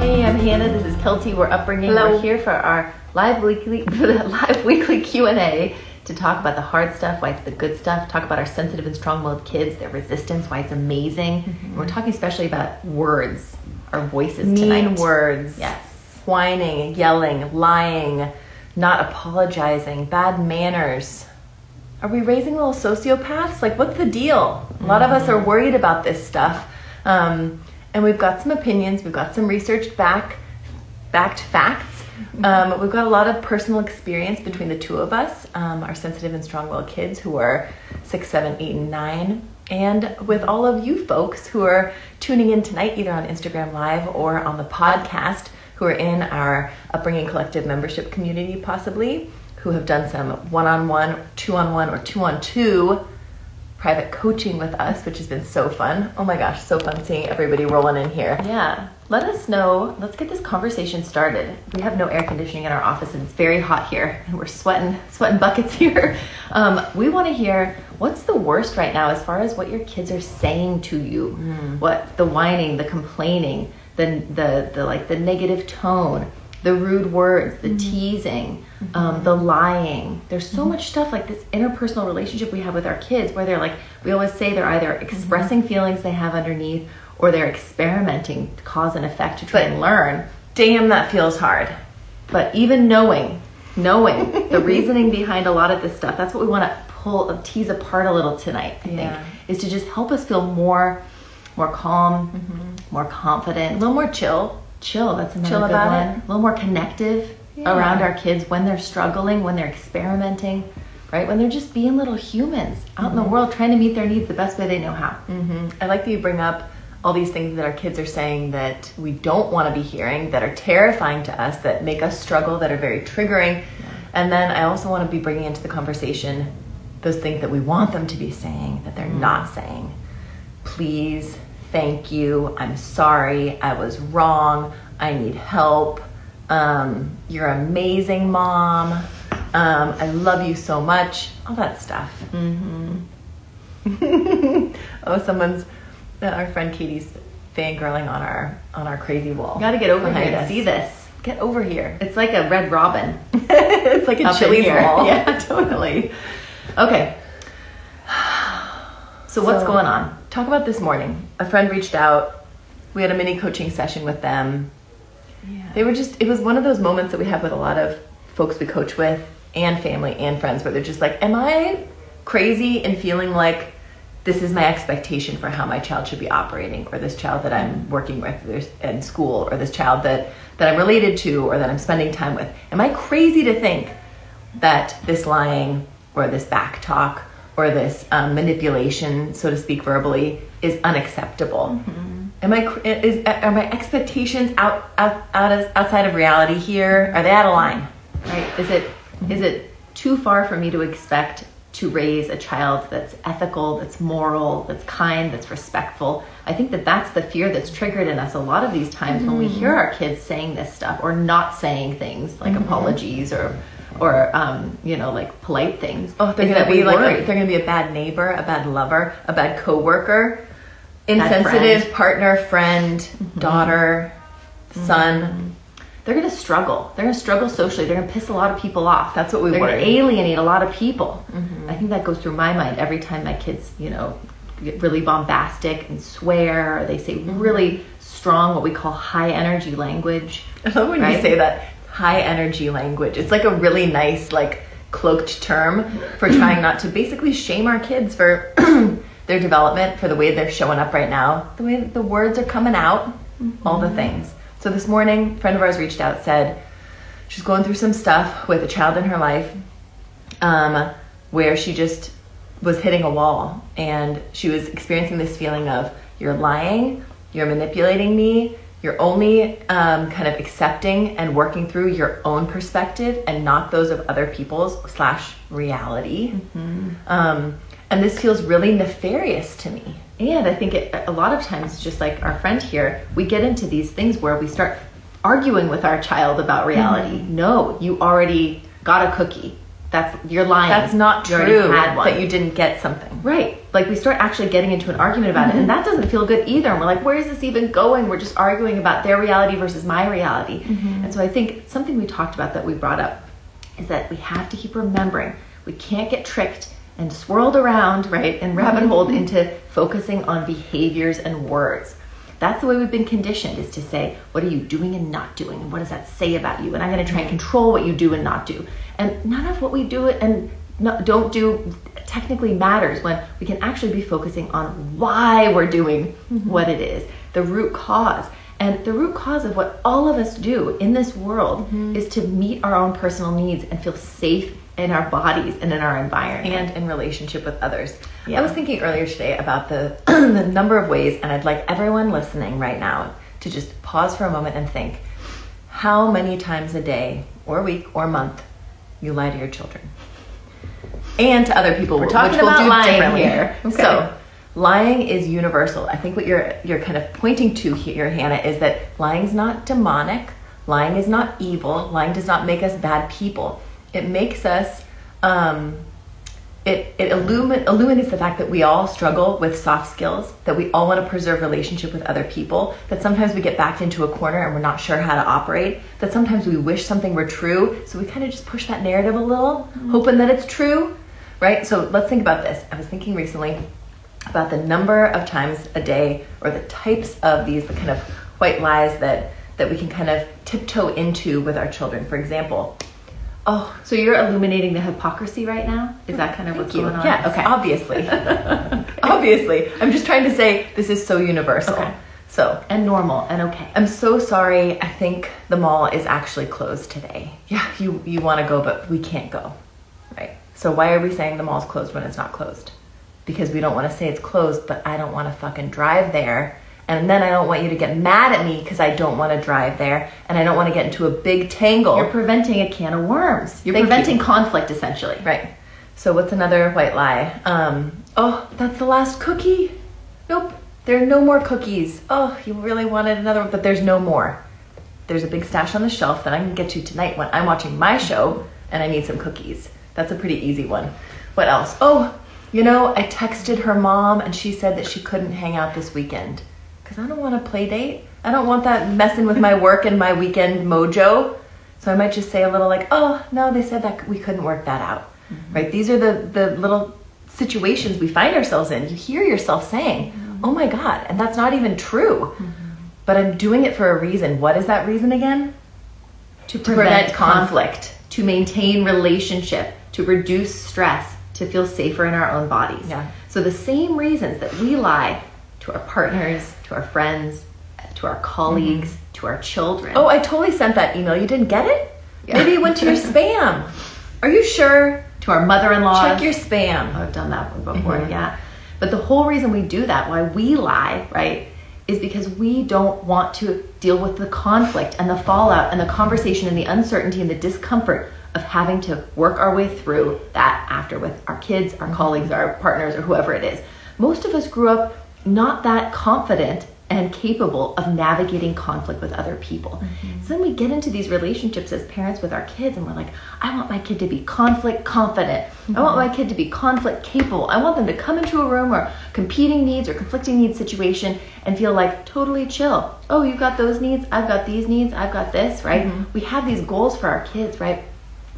Hey, I'm Hannah. This is Kelty. We're upbringing. Hello. We're here for our live weekly live weekly Q and A to talk about the hard stuff, why it's the good stuff. Talk about our sensitive and strong-willed kids, their resistance, why it's amazing. And we're talking especially about words, our voices mean tonight. words. Yes. Whining, yelling, lying, not apologizing, bad manners. Are we raising little sociopaths? Like, what's the deal? A lot of us are worried about this stuff. Um, and we've got some opinions, we've got some research back, backed facts. Um, we've got a lot of personal experience between the two of us, um, our sensitive and strong willed kids who are six, seven, eight, and nine, and with all of you folks who are tuning in tonight, either on Instagram Live or on the podcast, who are in our Upbringing Collective membership community, possibly, who have done some one on one, two on one, or two on two private coaching with us, which has been so fun. Oh my gosh, so fun seeing everybody rolling in here. Yeah. Let us know. Let's get this conversation started. We have no air conditioning in our office and it's very hot here and we're sweating, sweating buckets here. Um, we want to hear what's the worst right now as far as what your kids are saying to you. What the whining, the complaining, the, the, the like the negative tone, the rude words, the mm-hmm. teasing, mm-hmm. um, the lying. There's so mm-hmm. much stuff like this interpersonal relationship we have with our kids where they're like, we always say they're either expressing feelings they have underneath or they're experimenting cause and effect to try But- and learn. Damn, that feels hard. But even knowing, knowing the reasoning behind a lot of this stuff, that's what we want to pull, uh, tease apart a little tonight. I Yeah. think is to just help us feel more, more calm, more confident, A little more chill. Chill. That's another Chill good one. it. A little more connective Yeah. around our kids when they're struggling, when they're experimenting, right? When they're just being little humans out in the world trying to meet their needs the best way they know how. hmm I like that you bring up all these things that our kids are saying that we don't want to be hearing, that are terrifying to us, that make us struggle, that are very triggering. And then I also want to be bringing into the conversation those things that we want them to be saying that they're not saying. Please, thank you, I'm sorry, I was wrong, I need help. Um, you're amazing, mom. Um, I love you so much. All that stuff. oh, someone's uh, our friend Katie's fangirling on our on our crazy wall. You got to get over here us. see this. Get over here. It's like a red robin. it's like a Chili's wall. Yeah, totally. Okay. So what's going on? Talk about this morning. A friend reached out. We had a mini coaching session with them. Yeah. They were just, it was one of those moments that we have with a lot of folks we coach with and family and friends where they're just like, Am I crazy in feeling like this is my expectation for how my child should be operating, or this child that I'm working with in school, or this child that, that I'm related to, or that I'm spending time with? Am I crazy to think that this lying, or this back talk, or this um, manipulation, so to speak, verbally, is unacceptable? Am I is are my expectations out out, out as, outside of reality here? Are they out of line? Right? Is it is it too far for me to expect to raise a child that's ethical, that's moral, that's kind, that's respectful? I think that that's the fear that's triggered in us a lot of these times when we Mm-hmm. hear our kids saying this stuff or not saying things like apologies or or um, you know like polite things. Oh, they're gonna be like worry. they're gonna be a bad neighbor, a bad lover, a bad coworker, insensitive friend. Mm-hmm. partner, friend, daughter, son. they're going to struggle. They're going to struggle socially. They're going to piss a lot of people off. That's what we They're Gonna alienate a lot of people. I think that goes through my mind every time my kids, you know, get really bombastic and swear, or they say really strong, what we call high energy language. I love when you say that high energy language. It's like a really nice, like cloaked term for trying not to basically shame our kids for their development, for the way they're showing up right now, the way that the words are coming out, all the things. So this morning, a friend of ours reached out, said she's going through some stuff with a child in her life um, where she just was hitting a wall and she was experiencing this feeling of you're lying, you're manipulating me, you're only um, kind of accepting and working through your own perspective and not those of other people's slash reality. Um, and this feels really nefarious to me. And I think it, a lot of times, just like our friend here, we get into these things where we start arguing with our child about reality. Mm-hmm. No, you already got a cookie. That's you're lying. That's not You true had one. that you didn't get something. Right. Like we start actually getting into an argument about it, and mm-hmm. that doesn't feel good either. And we're like, where is this even going? We're just arguing about their reality versus my reality. Mm-hmm. And so I think something we talked about that we brought up is that we have to keep remembering we can't get tricked and swirled around, right, and rabbit mm-hmm. holed into focusing on behaviors and words. That's the way we've been conditioned is to say, what are you doing and not doing? And what does that say about you? And I'm going to try and mm-hmm. control what you do and not do. And none of what we do and don't do technically matters when we can actually be focusing on why we're doing mm-hmm. what it is, the root cause. And the root cause of what all of us do in this world mm-hmm. is to meet our own personal needs and feel safe in our bodies and in our environment. and in relationship with others. Yeah. I was thinking earlier today about the the number of ways, and I'd like everyone listening right now to just pause for a moment and think how many times a day, or week, or month you lie to your children and to other people. We're talking which we'll about do lying here. Okay. So. Lying is universal. I think what you're you're kind of pointing to here, Hannah, is that lying's not demonic. Lying is not evil. Lying does not make us bad people. It makes us um, it, it illumin- illuminates the fact that we all struggle with soft skills, that we all want to preserve relationship with other people, that sometimes we get backed into a corner and we're not sure how to operate, that sometimes we wish something were true, so we kind of just push that narrative a little, mm-hmm. hoping that it's true, right? So let's think about this. I was thinking recently about the number of times a day or the types of these the kind of white lies that that we can kind of tiptoe into with our children. For example, Oh, so you're illuminating the hypocrisy right now? Is that kind of what's Thank you. going on? Yeah, Okay. obviously. obviously. I'm just trying to say this is so universal. Okay. So, And normal and okay. I'm so sorry. I think the mall is actually closed today. Yeah, you you want to go, but we can't go. Right. So why are we saying the mall's closed when it's not closed? Because we don't want to say it's closed, but I don't want to fucking drive there. And then I don't want you to get mad at me because I don't want to drive there, and I don't want to get into a big tangle. You're preventing a can of worms. You're Thank preventing you. conflict essentially. Right. So what's another white lie? Um, oh, that's the last cookie. Nope. There are no more cookies. Oh, you really wanted another one, but there's no more. There's a big stash on the shelf that I can get to tonight when I'm watching my show and I need some cookies. That's a pretty easy one. What else? Oh, you know, I texted her mom and she said that she couldn't hang out this weekend because I don't want a play date. I don't want that messing with my work and my weekend mojo. So I might just say a little like, "Oh, no, they said that we couldn't work that out." Mm-hmm. Right? These are the the little situations we find ourselves in. You hear yourself saying, mm-hmm. "Oh my god," and that's not even true. Mm-hmm. But I'm doing it for a reason. What is that reason again? To prevent conflict. to maintain relationship, to reduce stress, to feel safer in our own bodies. Yeah. So the same reasons that we lie to our partners, to our friends, to our colleagues, to our children. Oh, I totally sent that email. You didn't get it? Yeah. Maybe it went to your spam. Are you sure? to our mother-in-law. Check your spam. I've done that one before, Mhm. yeah. But the whole reason we do that, why we lie, right, is because we don't want to deal with the conflict and the fallout and the conversation and the uncertainty and the discomfort of having to work our way through that after with our kids, our colleagues, our partners, or whoever it is. Most of us grew up not that confident and capable of navigating conflict with other people. Mm-hmm. So then we get into these relationships as parents with our kids, and we're like, I want my kid to be conflict confident. I want mm-hmm. my kid to be conflict capable. I want them to come into a room or competing needs or conflicting needs situation and feel like totally chill. Oh, you've got those needs, I've got these needs, I've got this, right? Mm-hmm. We have these goals for our kids, right?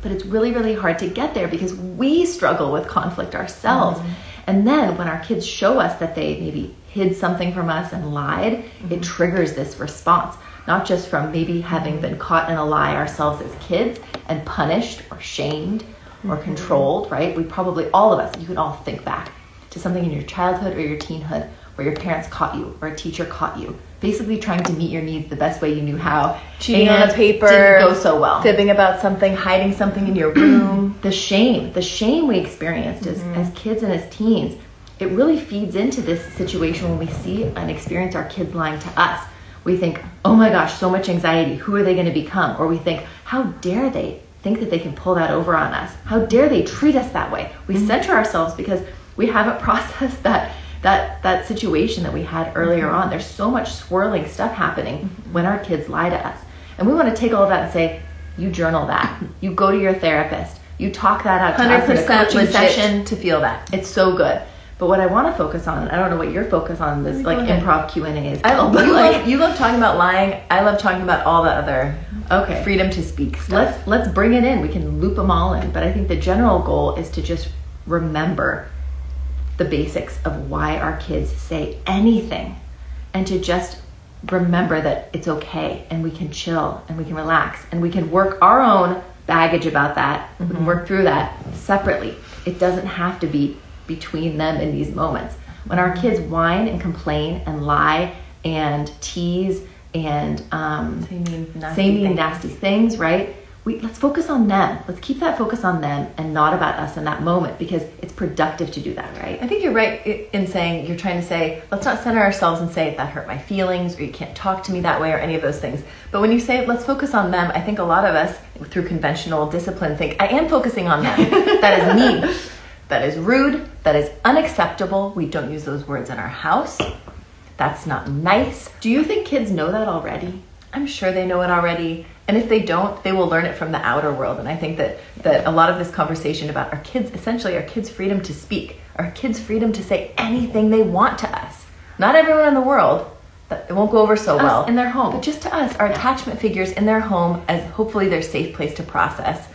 But it's really, really hard to get there because we struggle with conflict ourselves. And then when our kids show us that they maybe hid something from us and lied, mm-hmm. it triggers this response. Not just from maybe having been caught in a lie ourselves as kids and punished or shamed or mm-hmm. controlled, right? We probably, all of us, you can all think back to something in your childhood or your teenhood where your parents caught you or a teacher caught you, basically trying to meet your needs the best way you knew how. Cheating on a paper, didn't go so well. Fibbing about something, hiding something in your room. the shame, the shame we experienced mm-hmm. as, as kids and as teens, it really feeds into this situation when we see and experience our kids lying to us. We think, oh my gosh, so much anxiety. Who are they going to become? Or we think, how dare they think that they can pull that over on us? How dare they treat us that way? We mm-hmm. center ourselves because we haven't processed that that that situation that we had earlier mm-hmm. on. There's so much swirling stuff happening mm-hmm. when our kids lie to us. And we want to take all that and say, you journal that. You go to your therapist. You talk that out. Hundred percent legit session to feel that. It's so good. But what I want to focus on, I don't know what your focus on this like improv Q and A is. I, love, you, like, love, you love talking about lying. I love talking about all the other okay freedom to speak stuff. Let's let's bring it in. We can loop them all in. But I think the general goal is to just remember the basics of why our kids say anything and to just remember that it's okay and we can chill and we can relax and we can work our own baggage about that mm-hmm. mm-hmm. work through that separately it doesn't have to be between them in these moments when our kids whine and complain and lie and tease and um, say mean nasty, say mean, nasty things right we let's focus on them. Let's keep that focus on them and not about us in that moment because it's productive to do that, right? I think you're right in saying you're trying to say let's not center ourselves and say that hurt my feelings or you can't talk to me that way or any of those things. But when you say let's focus on them, I think a lot of us through conventional discipline think I am focusing on them. that is mean. That is rude. That is unacceptable. We don't use those words in our house. That's not nice. Do you think kids know that already? I'm sure they know it already. And if they don't, they will learn it from the outer world. And I think that, that a lot of this conversation about our kids, essentially our kids' freedom to speak, our kids' freedom to say anything they want to us. Not everyone in the world, it won't go over so us well. In their home. But just to us, our attachment figures in their home as hopefully their safe place to process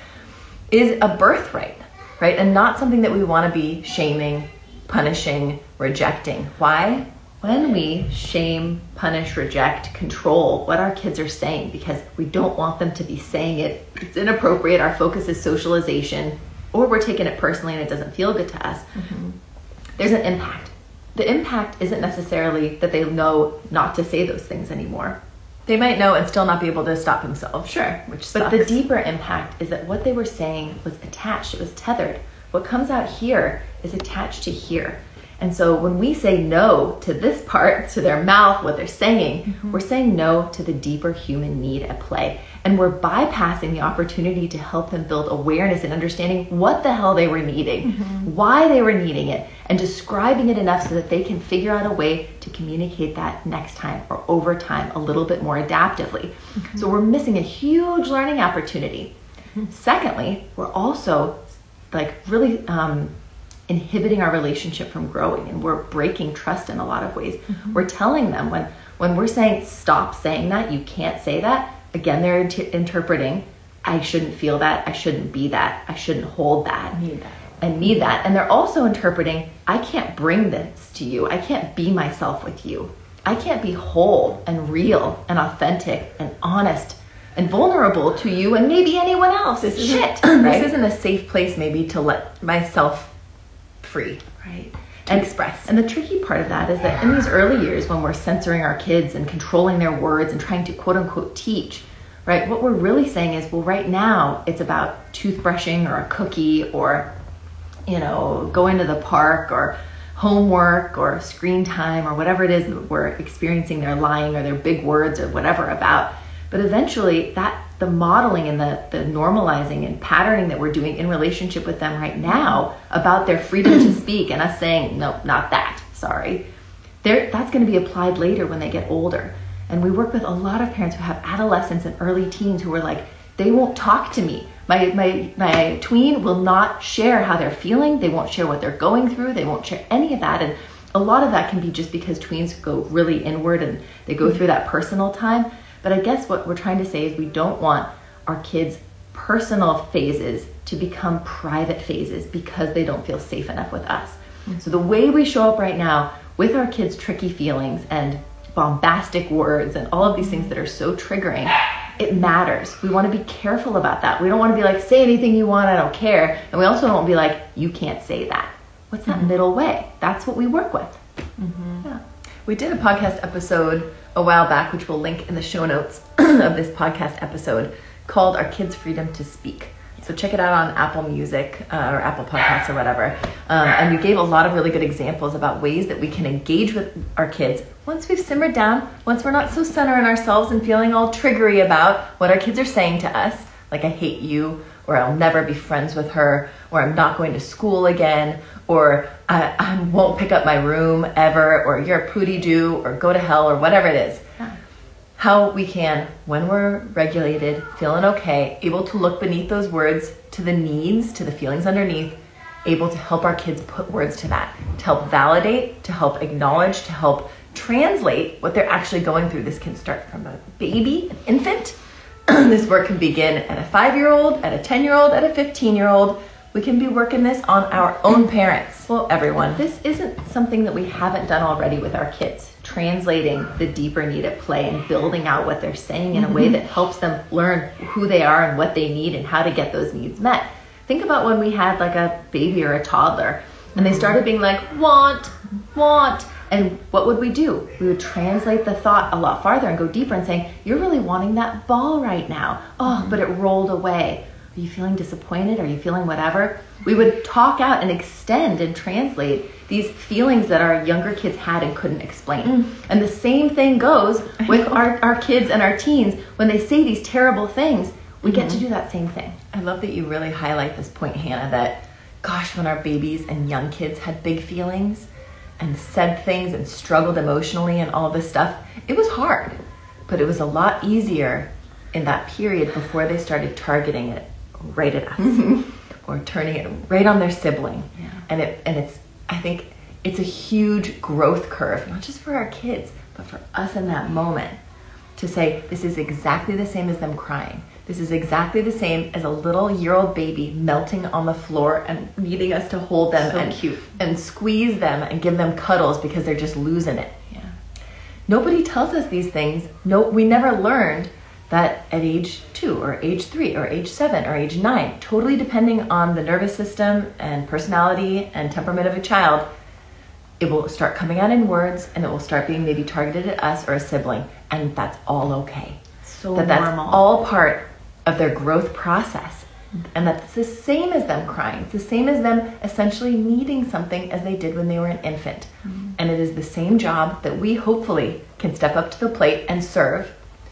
is a birthright, right? And not something that we want to be shaming, punishing, rejecting. Why? When we shame, punish, reject, control what our kids are saying because we don't want them to be saying it, it's inappropriate, our focus is socialization, or we're taking it personally and it doesn't feel good to us, mm-hmm. there's an impact. The impact isn't necessarily that they know not to say those things anymore. They might know and still not be able to stop themselves. Sure. Which sucks. But the deeper impact is that what they were saying was attached, it was tethered. What comes out here is attached to here. And so when we say no to this part, to their mouth, what they're saying, mm-hmm. we're saying no to the deeper human need at play. And we're bypassing the opportunity to help them build awareness and understanding what the hell they were needing, mm-hmm. why they were needing it, and describing it enough so that they can figure out a way to communicate that next time or over time a little bit more adaptively. Mm-hmm. So we're missing a huge learning opportunity. Mm-hmm. Secondly, we're also like really um, inhibiting our relationship from growing and we're breaking trust in a lot of ways. Mm-hmm. We're telling them when when we're saying stop saying that, you can't say that, again they're inter- interpreting I shouldn't feel that, I shouldn't be that, I shouldn't hold that. I need that. I need that. And they're also interpreting I can't bring this to you. I can't be myself with you. I can't be whole and real and authentic and honest and vulnerable to you and maybe anyone else. This shit. Right? This isn't a safe place maybe to let myself free, right? and express. And the tricky part of that is that in these early years, when we're censoring our kids and controlling their words and trying to quote unquote teach, right, what we're really saying is, well, right now it's about toothbrushing or a cookie or, you know, going to the park or homework or screen time or whatever it is that we're experiencing their lying or their big words or whatever about. But eventually, that the modeling and the, the normalizing and patterning that we're doing in relationship with them right now about their freedom to speak and us saying, nope, not that, sorry, They're, that's going to be applied later when they get older. And we work with a lot of parents who have adolescents and early teens who are like, they won't talk to me. My, my, my tween will not share how they're feeling. They won't share what they're going through. They won't share any of that. And a lot of that can be just because tweens go really inward and they go mm-hmm. through that personal time. But I guess what we're trying to say is we don't want our kids' personal phases to become private phases because they don't feel safe enough with us. So the way we show up right now with our kids' tricky feelings and bombastic words and all of these things that are so triggering, it matters. We want to be careful about that. We don't want to be like, say anything you want, I don't care. And we also don't want to be like, you can't say that. What's that mm-hmm. middle way? That's what we work with. Mm-hmm. Yeah. We did a podcast episode a while back, which we'll link in the show notes of this podcast episode, called Our Kids' Freedom to Speak. So check it out on Apple Music uh, or Apple Podcasts or whatever. Um, and we gave a lot of really good examples about ways that we can engage with our kids once we've simmered down, once we're not so centering ourselves and feeling all triggery about what our kids are saying to us, like I hate you, or I'll never be friends with her, or I'm not going to school again, or I, I won't pick up my room ever, or you're a pooty doo, or go to hell, or whatever it is. How we can, when we're regulated, feeling okay, able to look beneath those words to the needs, to the feelings underneath, able to help our kids put words to that, to help validate, to help acknowledge, to help translate what they're actually going through. This can start from a baby, an infant. this work can begin at a five year old, at a 10 year old, at a 15 year old we can be working this on our own parents. Well, everyone. This isn't something that we haven't done already with our kids. Translating the deeper need at play and building out what they're saying in a way mm-hmm. that helps them learn who they are and what they need and how to get those needs met. Think about when we had like a baby or a toddler and they started being like, want, want. And what would we do? We would translate the thought a lot farther and go deeper and saying, You're really wanting that ball right now. Oh, but it rolled away. Are you feeling disappointed? Are you feeling whatever? We would talk out and extend and translate these feelings that our younger kids had and couldn't explain. Mm. And the same thing goes with our, our kids and our teens. When they say these terrible things, we mm-hmm. get to mm-hmm. do that same thing. I love that you really highlight this point, Hannah, that gosh, when our babies and young kids had big feelings and said things and struggled emotionally and all this stuff, it was hard. But it was a lot easier in that period before they started targeting it right at us mm-hmm. or turning it right on their sibling. Yeah. And it and it's I think it's a huge growth curve, not just for our kids, but for us in that moment to say this is exactly the same as them crying. This is exactly the same as a little year-old baby melting on the floor and needing us to hold them so and cute and squeeze them and give them cuddles because they're just losing it. Yeah. Nobody tells us these things. No, we never learned that at age two or age three or age seven or age nine, totally depending on the nervous system and personality and temperament of a child, it will start coming out in words and it will start being maybe targeted at us or a sibling, and that's all okay. So that normal. that's all part of their growth process. And that's the same as them crying. It's the same as them essentially needing something as they did when they were an infant. Mm-hmm. And it is the same job that we hopefully can step up to the plate and serve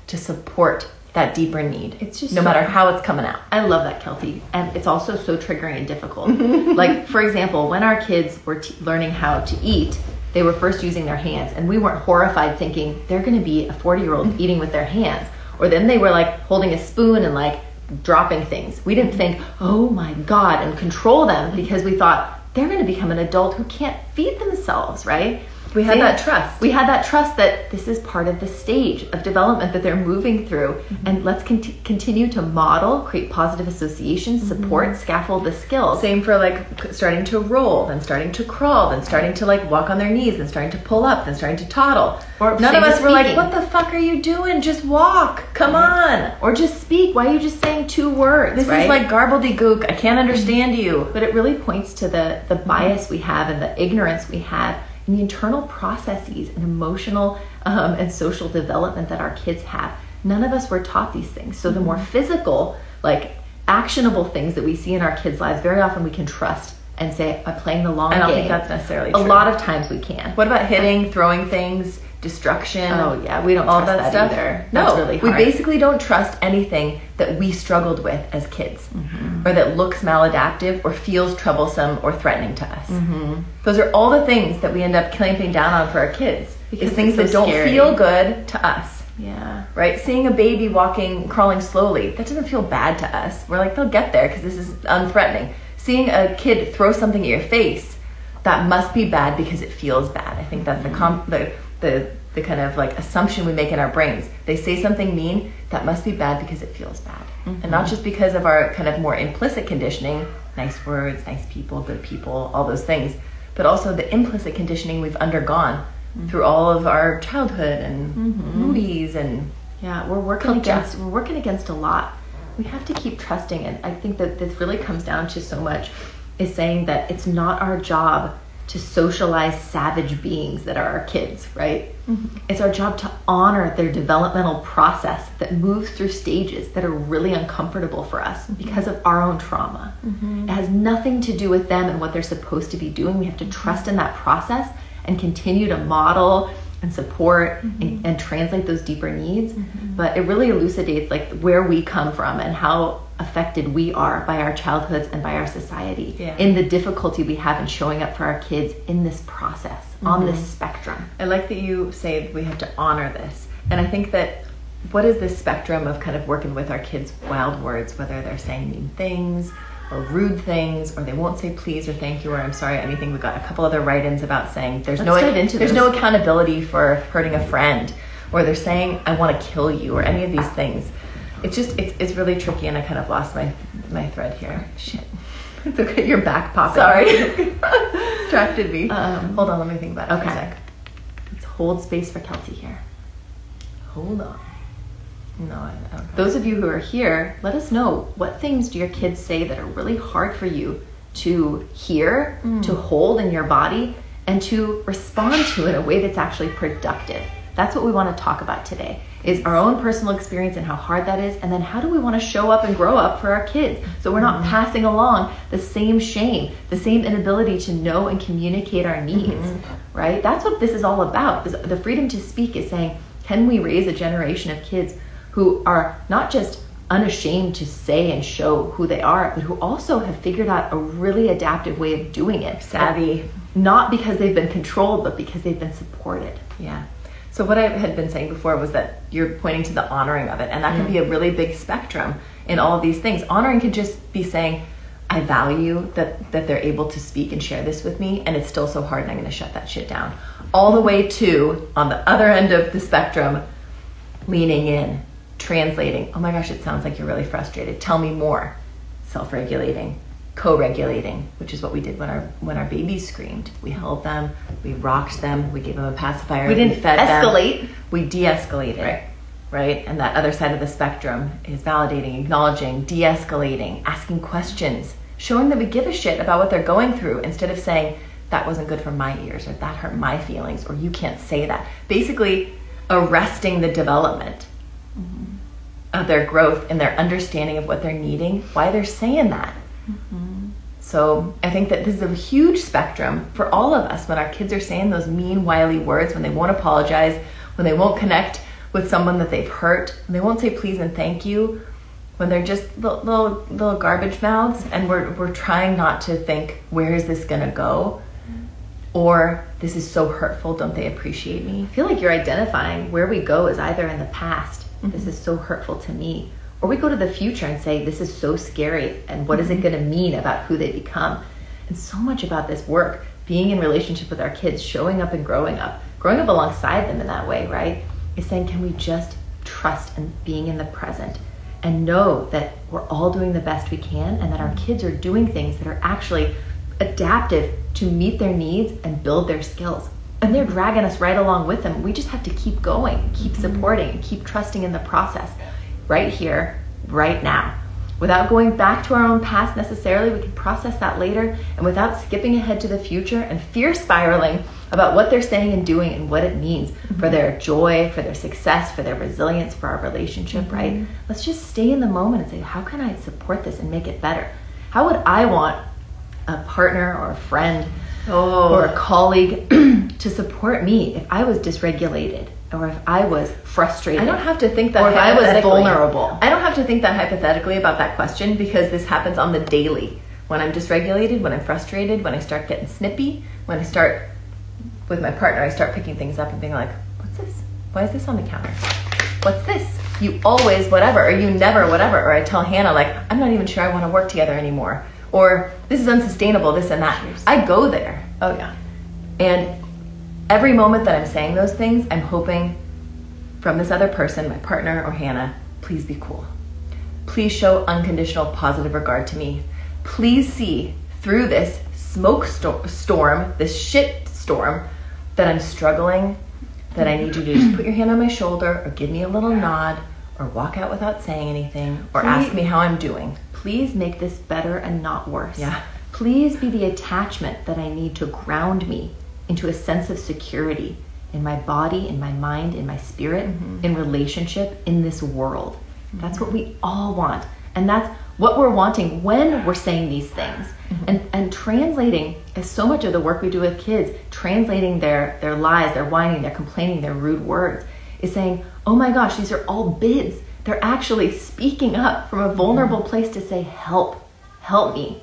to support that deeper need. It's just no so, matter how it's coming out. I love that, Kelty. And it's also so triggering and difficult. like, for example, when our kids were t- learning how to eat, they were first using their hands, and we weren't horrified thinking they're going to be a 40 year old mm-hmm. eating with their hands. Or then they were like holding a spoon and like dropping things. We didn't think, oh my God, and control them because we thought they're going to become an adult who can't feed themselves, right? We had that trust. We had that trust that this is part of the stage of development that they're moving through. Mm-hmm. And let's con- continue to model, create positive associations, mm-hmm. support, mm-hmm. scaffold the skills. Same for like starting to roll, then starting to crawl, then starting to like walk on their knees, then starting to pull up, then starting to toddle. Or none of us were like, what the fuck are you doing? Just walk. Come right. on. Or just speak. Why are you just saying two words? This right? is like gook. I can't understand mm-hmm. you. But it really points to the, the bias we have and the ignorance we have and the internal processes and emotional um, and social development that our kids have. None of us were taught these things. So the more mm-hmm. physical, like actionable things that we see in our kids' lives, very often we can trust and say, I'm playing the long game. I don't think that's necessarily true. A lot of times we can. What about hitting, throwing things, destruction? Oh yeah, we don't all that, that, stuff either. No, really we basically don't trust anything that we struggled with as kids, mm-hmm. or that looks maladaptive, or feels troublesome or threatening to us. Mm-hmm. Those are all the things that we end up clamping down on for our kids. Because things so that don't scary. feel good to us. Yeah. Right? Seeing a baby walking, crawling slowly, that doesn't feel bad to us. We're like, they'll get there because this is unthreatening seeing a kid throw something at your face, that must be bad because it feels bad. I think that's the com- the the the kind of like assumption we make in our brains. They say something mean, that must be bad because it feels bad. Mm-hmm. And not just because of our kind of more implicit conditioning, nice words, nice people, good people, all those things, but also the implicit conditioning we've undergone mm-hmm. through all of our childhood and mm-hmm. movies and yeah, we're working culture. against we're working against a lot. We have to keep trusting and I think that this really comes down to so much is saying that it's not our job to socialize savage beings that are our kids, right? Mm-hmm. It's our job to honor their developmental process that moves through stages that are really uncomfortable for us mm-hmm. because of our own trauma. Mm-hmm. It has nothing to do with them and what they're supposed to be doing. We have to trust in that process and continue to model and support and, mm-hmm. and, translate those deeper needs. Mm-hmm. But it really elucidates like where we come from and how affected we are by our childhoods and by our society yeah. in the difficulty we have in showing up for our kids in this process mm-hmm. on this spectrum. I like that you say we have to honor this. And I think that what is this spectrum of kind of working with our kids' wild words, whether they're saying mean things or rude things, or they won't say please or thank you or I'm sorry, anything. We got a couple other write-ins about saying there's Let's no there's this. no accountability for hurting a friend, or they're saying I want to kill you, or any of these things it's just it's, it's really tricky and i kind of lost my my thread here. Shit. It's okay your back popping sorry. Distracted me. Um, hold on let me think about it okay. for a sec. Let's hold space for kelty here. Hold on. No I, I those of you who are here let us know what things do your kids say that are really hard for you to hear mm. to hold in your body and to respond to in a way that's actually productive. That's what we want to talk about today is our own personal experience and how hard that is and then how do we want to show up and grow up for our kids? So we're not mm-hmm. passing along the same shame the same inability to know and communicate our needs mm-hmm. right? That's what this is all about. Is the freedom to speak is saying can we raise a generation of kids who are not just unashamed to say and show who they are but who also have figured out a really adaptive way of doing it? Savvy. Not because they've been controlled but because they've been supported. Yeah so what I had been saying before was that you're pointing to the honoring of it, and that mm. can be a really big spectrum in all of these things. Honoring can just be saying, I value that that they're able to speak and share this with me, and it's still so hard, and I'm going to shut that shit down. All the way to on the other end of the spectrum, leaning in, translating. Oh my gosh, it sounds like you're really frustrated. Tell me more. Self-regulating, co-regulating, which is what we did when our when our babies screamed. We held them, we rocked them, we gave them a pacifier. We didn't we fed escalate. Them, we de-escalated. Right. Right? And that other side of the spectrum is validating, acknowledging, de-escalating, asking questions, showing that we give a shit about what they're going through instead of saying that wasn't good for my ears or that hurt my feelings or you can't say that. Basically arresting the development. Mm-hmm. Of their growth and their understanding of what they're needing, why they're saying that Mm-hmm. So I think that this is a huge spectrum for all of us when our kids are saying those mean, wily words, when they won't apologize, when they won't connect with someone that they've hurt, when they won't say please and thank you, when they're just little, little, little garbage mouths, and we're, we're trying not to think, where is this gonna go? Or this is so hurtful, don't they appreciate me? I feel like you're identifying where we go is either in the past, mm-hmm. this is so hurtful to me, or we go to the future and say, this is so scary, and what is it mm-hmm. going to mean about who they become? And so much about this work, being in relationship with our kids, showing up and growing up, growing up alongside them in that way, right? Is saying, can we just trust and being in the present and know that we're all doing the best we can and that our kids are doing things that are actually adaptive to meet their needs and build their skills. And they're dragging us right along with them. We just have to keep going, keep mm-hmm. supporting, keep trusting in the process right here, right now. Without going back to our own past necessarily, we can process that later, and without skipping ahead to the future and fear spiraling about what they're saying and doing and what it means mm-hmm. for their joy, for their success, for their resilience, for our relationship, mm-hmm. right? Let's just stay in the moment and say, how can I support this and make it better? How would I want a partner or a friend oh. or a colleague to support me if I was dysregulated? Or if I was frustrated. I don't have to think that or if I was vulnerable. I don't have to think that hypothetically about that question because this happens on the daily. When I'm dysregulated, when I'm frustrated, when I start getting snippy, when I start with my partner, I start picking things up and being like, what's this? Why is this on the counter? What's this? You always whatever, or you never whatever. Or I tell Hannah, like, I'm not even sure I want to work together anymore. Or this is unsustainable, this and that. I go there. Oh, yeah. And every moment that I'm saying those things, I'm hoping from this other person, my partner or Hannah, please be cool. Please show unconditional positive regard to me. Please see through this smoke sto- storm, this shit storm that I'm struggling, that I need you to just put your hand on my shoulder or give me a little nod or walk out without saying anything or ask me how I'm doing. Please make this better and not worse. Yeah. Please be the attachment that I need to ground me into a sense of security in my body, in my mind, in my spirit, mm-hmm. in relationship, in this world. Mm-hmm. That's what we all want. And that's what we're wanting when we're saying these things. Mm-hmm. And and translating is so much of the work we do with kids, translating their their lies, their whining, their complaining, their rude words, is saying, "Oh my gosh, these are all bids. They're actually speaking up from a vulnerable place to say, "Help. Help me."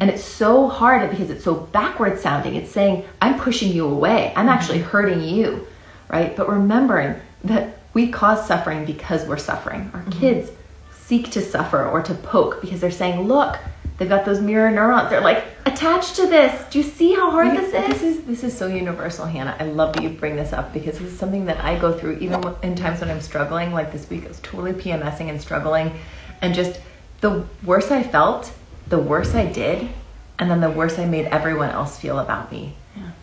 And it's so hard because it's so backward sounding. It's saying, I'm pushing you away. I'm mm-hmm. actually hurting you, right? But remembering that we cause suffering because we're suffering. Our mm-hmm. kids seek to suffer or to poke because they're saying, look, they've got those mirror neurons. They're like attached to this. Do you see how hard this is? This is this is so universal, Hannah. I love that you bring this up because this is something that I go through even in times when I'm struggling. Like this week, I was totally PMSing and struggling, and just the worse I felt, the worse I did, and then the worse I made everyone else feel about me.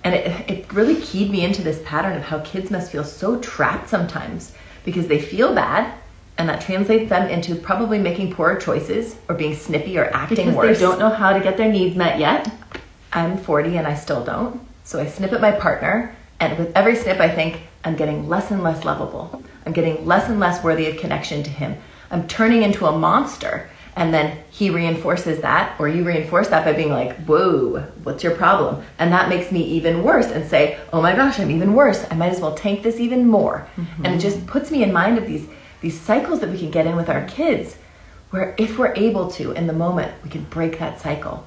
And it, it really keyed me into this pattern of how kids must feel so trapped sometimes because they feel bad, and that translates them into probably making poorer choices or being snippy or acting because worse. they don't know how to get their needs met yet. I'm 40 and I still don't. So I snip at my partner, and with every snip, I think I'm getting less and less lovable. I'm getting less and less worthy of connection to him. I'm turning into a monster. And then he reinforces that, or you reinforce that by being like, whoa, what's your problem? And that makes me even worse and say, oh my gosh, I'm even worse. I might as well tank this even more. Mm-hmm. And it just puts me in mind of these, these cycles that we can get in with our kids, where if we're able to, in the moment, we can break that cycle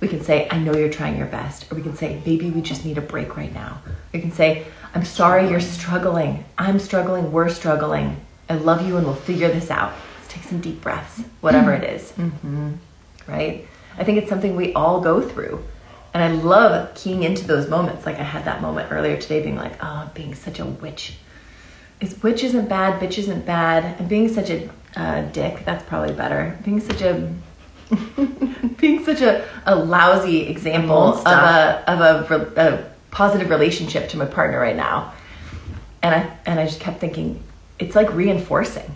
we can say, I know you're trying your best. Or we can say, baby, we just need a break right now. We can say, I'm sorry you're struggling. I'm struggling. We're struggling. I love you and we'll figure this out. Take some deep breaths, whatever it is. Right? I think it's something we all go through. And I love keying into those moments. Like I had that moment earlier today being like, oh, I'm being such a witch. Is witch isn't bad, bitch isn't bad. And being such a uh, dick, that's probably better. Being such a being such a, a lousy example of a of a, a positive relationship to my partner right now and I and I just kept thinking it's like reinforcing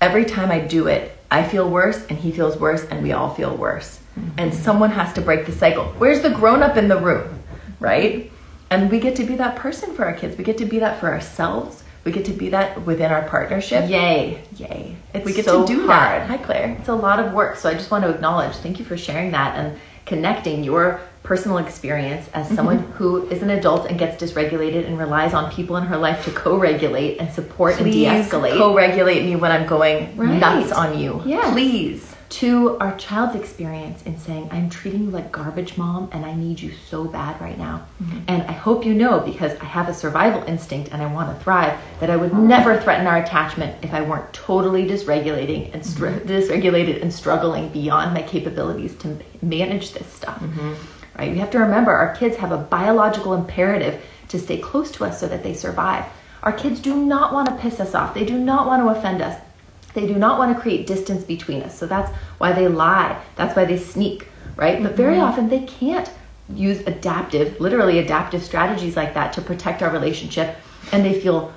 every time I do it I feel worse and he feels worse and we all feel worse. Mm-hmm. And someone has to break the cycle. Where's the grown up in the room right? And we get to be that person for our kids. We get to be that for ourselves. We get to be that within our partnership. Yay. yay. It's we get so to do hard. that hi Claire. It's a lot of work. So I just want to acknowledge, thank you for sharing that and connecting your personal experience as mm-hmm. someone who is an adult and gets dysregulated and relies on people in her life to co-regulate and support please and de-escalate. co-regulate me when I'm going Right. nuts on you Yes. please to our child's experience in saying, I'm treating you like garbage, mom, and I need you so bad right now. Mm-hmm. And I hope you know, because I have a survival instinct and I want to thrive, that I would never threaten our attachment if I weren't totally dysregulating and str- mm-hmm. dysregulated and struggling beyond my capabilities to manage this stuff. Right? We have to remember our kids have a biological imperative to stay close to us so that they survive. Our kids do not want to piss us off. They do not want to offend us. They do not want to create distance between us. So that's why they lie. That's why they sneak, right? But very mm-hmm. often they can't use adaptive, literally adaptive strategies like that to protect our relationship. And they feel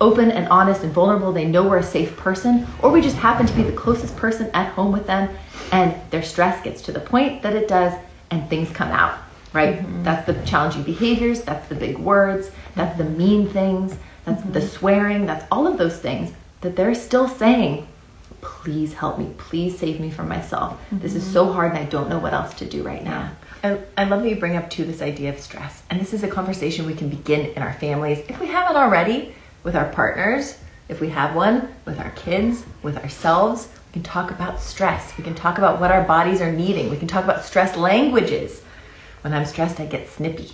open and honest and vulnerable. They know we're a safe person, or we just happen to be the closest person at home with them. And their stress gets to the point that it does, and things come out, right? Mm-hmm. That's the challenging behaviors, that's the big words, that's the mean things, that's the mm-hmm. swearing, that's all of those things that they're still saying, please help me, please save me from myself. This is so mm-hmm. hard and I don't know what else to do right now. I, I love that you bring up too this idea of stress and this is a conversation we can begin in our families if we haven't already with our partners if we have one with our kids with ourselves we can talk about stress. We can talk about what our bodies are needing. We can talk about stress languages. When i'm stressed i get snippy.